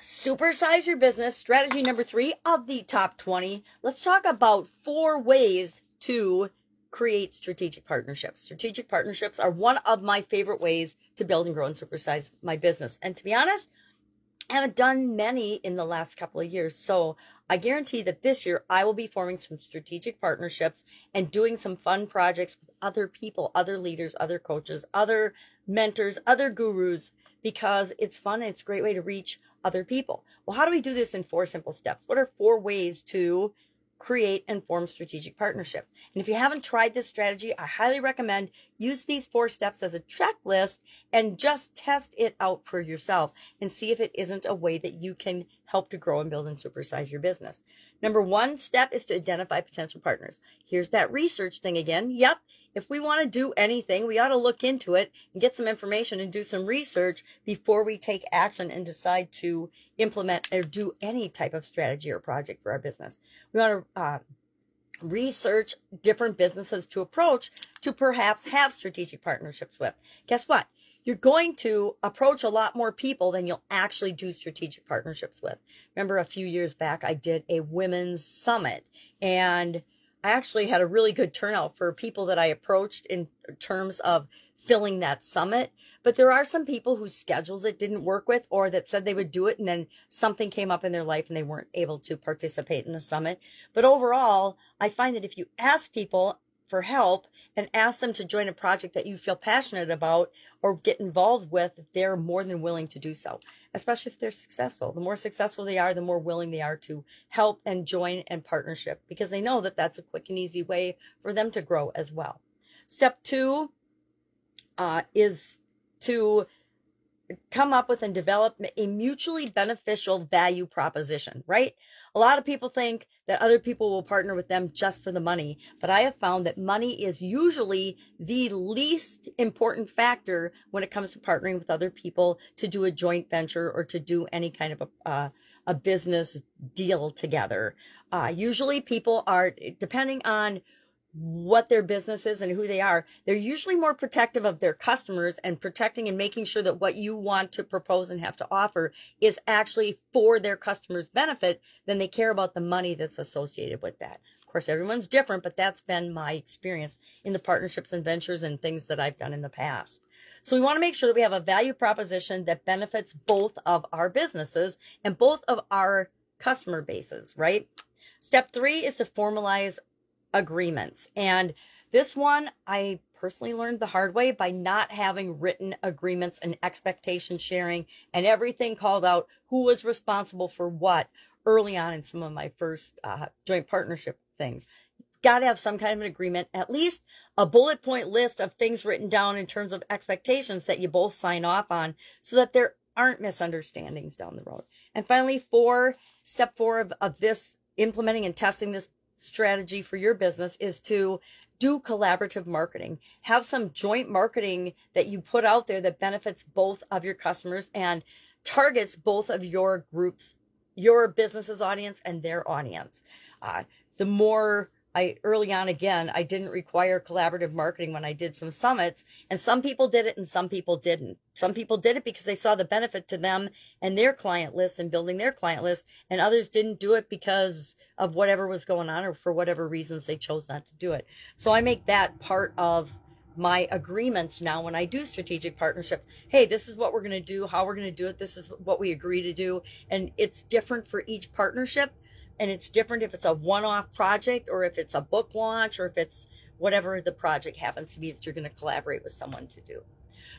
Supersize your business. Strategy number three of the top 20. Let's talk about four ways to create strategic partnerships. Strategic partnerships are one of my favorite ways to build and grow and supersize my business. And to be honest, I haven't done many in the last couple of years. So I guarantee that this year I will be forming some strategic partnerships and doing some fun projects with other people, other leaders, other coaches, other mentors, other gurus, because it's fun and it's a great way to reach other people. Well, how do we do this in four simple steps? What are four ways to create and form strategic partnerships. And if you haven't tried this strategy, I highly recommend use these four steps as a checklist and just test it out for yourself and see if it isn't a way that you can help to grow and build and supersize your business. Number one step is to identify potential partners. Here's that research thing again. Yep. If we want to do anything, we ought to look into it and get some information and do some research before we take action and decide to implement or do any type of strategy or project for our business. We want to uh, research different businesses to approach to perhaps have strategic partnerships with. Guess what? You're going to approach a lot more people than you'll actually do strategic partnerships with. Remember a few years back, I did a women's summit and I actually had a really good turnout for people that I approached in terms of filling that summit. But there are some people whose schedules it didn't work with or that said they would do it and then something came up in their life and they weren't able to participate in the summit. But overall, I find that if you ask people for help and ask them to join a project that you feel passionate about or get involved with, if they're more than willing to do so, especially if they're successful. The more successful they are, the more willing they are to help and join and partnership because they know that that's a quick and easy way for them to grow as well. Step two uh, is to come up with and develop a mutually beneficial value proposition, right? A lot of people think that other people will partner with them just for the money, but I have found that money is usually the least important factor when it comes to partnering with other people to do a joint venture or to do any kind of a, uh, a business deal together. Uh, usually people are, depending on what their business is and who they are, they're usually more protective of their customers and protecting and making sure that what you want to propose and have to offer is actually for their customers' benefit than they care about the money that's associated with that. Of course, everyone's different, but that's been my experience in the partnerships and ventures and things that I've done in the past. So we want to make sure that we have a value proposition that benefits both of our businesses and both of our customer bases, right? Step three is to formalize agreements. And this one, I personally learned the hard way by not having written agreements and expectation sharing and everything called out who was responsible for what early on in some of my first uh, joint partnership things. Got to have some kind of an agreement, at least a bullet point list of things written down in terms of expectations that you both sign off on so that there aren't misunderstandings down the road. And finally, four, step four of, of this implementing and testing this strategy for your business is to do collaborative marketing. Have some joint marketing that you put out there that benefits both of your customers and targets both of your groups, your business's audience and their audience. Uh, the more I early on again, I didn't require collaborative marketing when I did some summits and some people did it and some people didn't. Some people did it because they saw the benefit to them and their client list and building their client list and others didn't do it because of whatever was going on or for whatever reasons they chose not to do it. So I make that part of my agreements now when I do strategic partnerships. Hey, this is what we're going to do, how we're going to do it. This is what we agree to do. And it's different for each partnership and it's different if it's a one-off project or if it's a book launch or if it's whatever the project happens to be that you're going to collaborate with someone to do.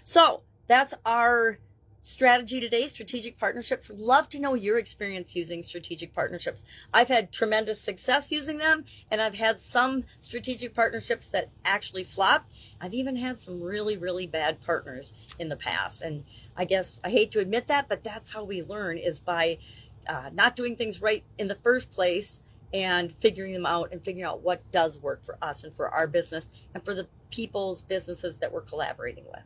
So that's our strategy today, strategic partnerships. Love to know your experience using strategic partnerships. I've had tremendous success using them and I've had some strategic partnerships that actually flopped. I've even had some really, really bad partners in the past. And I guess I hate to admit that, but that's how we learn is by uh, not doing things right in the first place and figuring them out and figuring out what does work for us and for our business and for the people's businesses that we're collaborating with.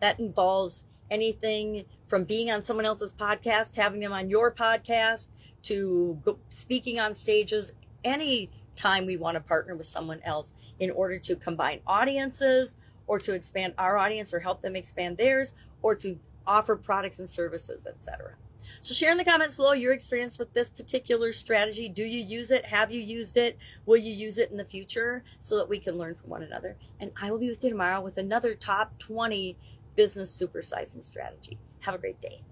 That involves anything from being on someone else's podcast, having them on your podcast, to speaking on stages, any time we want to partner with someone else in order to combine audiences or to expand our audience or help them expand theirs or to offer products and services, etc. So share in the comments below your experience with this particular strategy. Do you use it? Have you used it? Will you use it in the future so that we can learn from one another? And I will be with you tomorrow with another top 20 business supersizing strategy. Have a great day.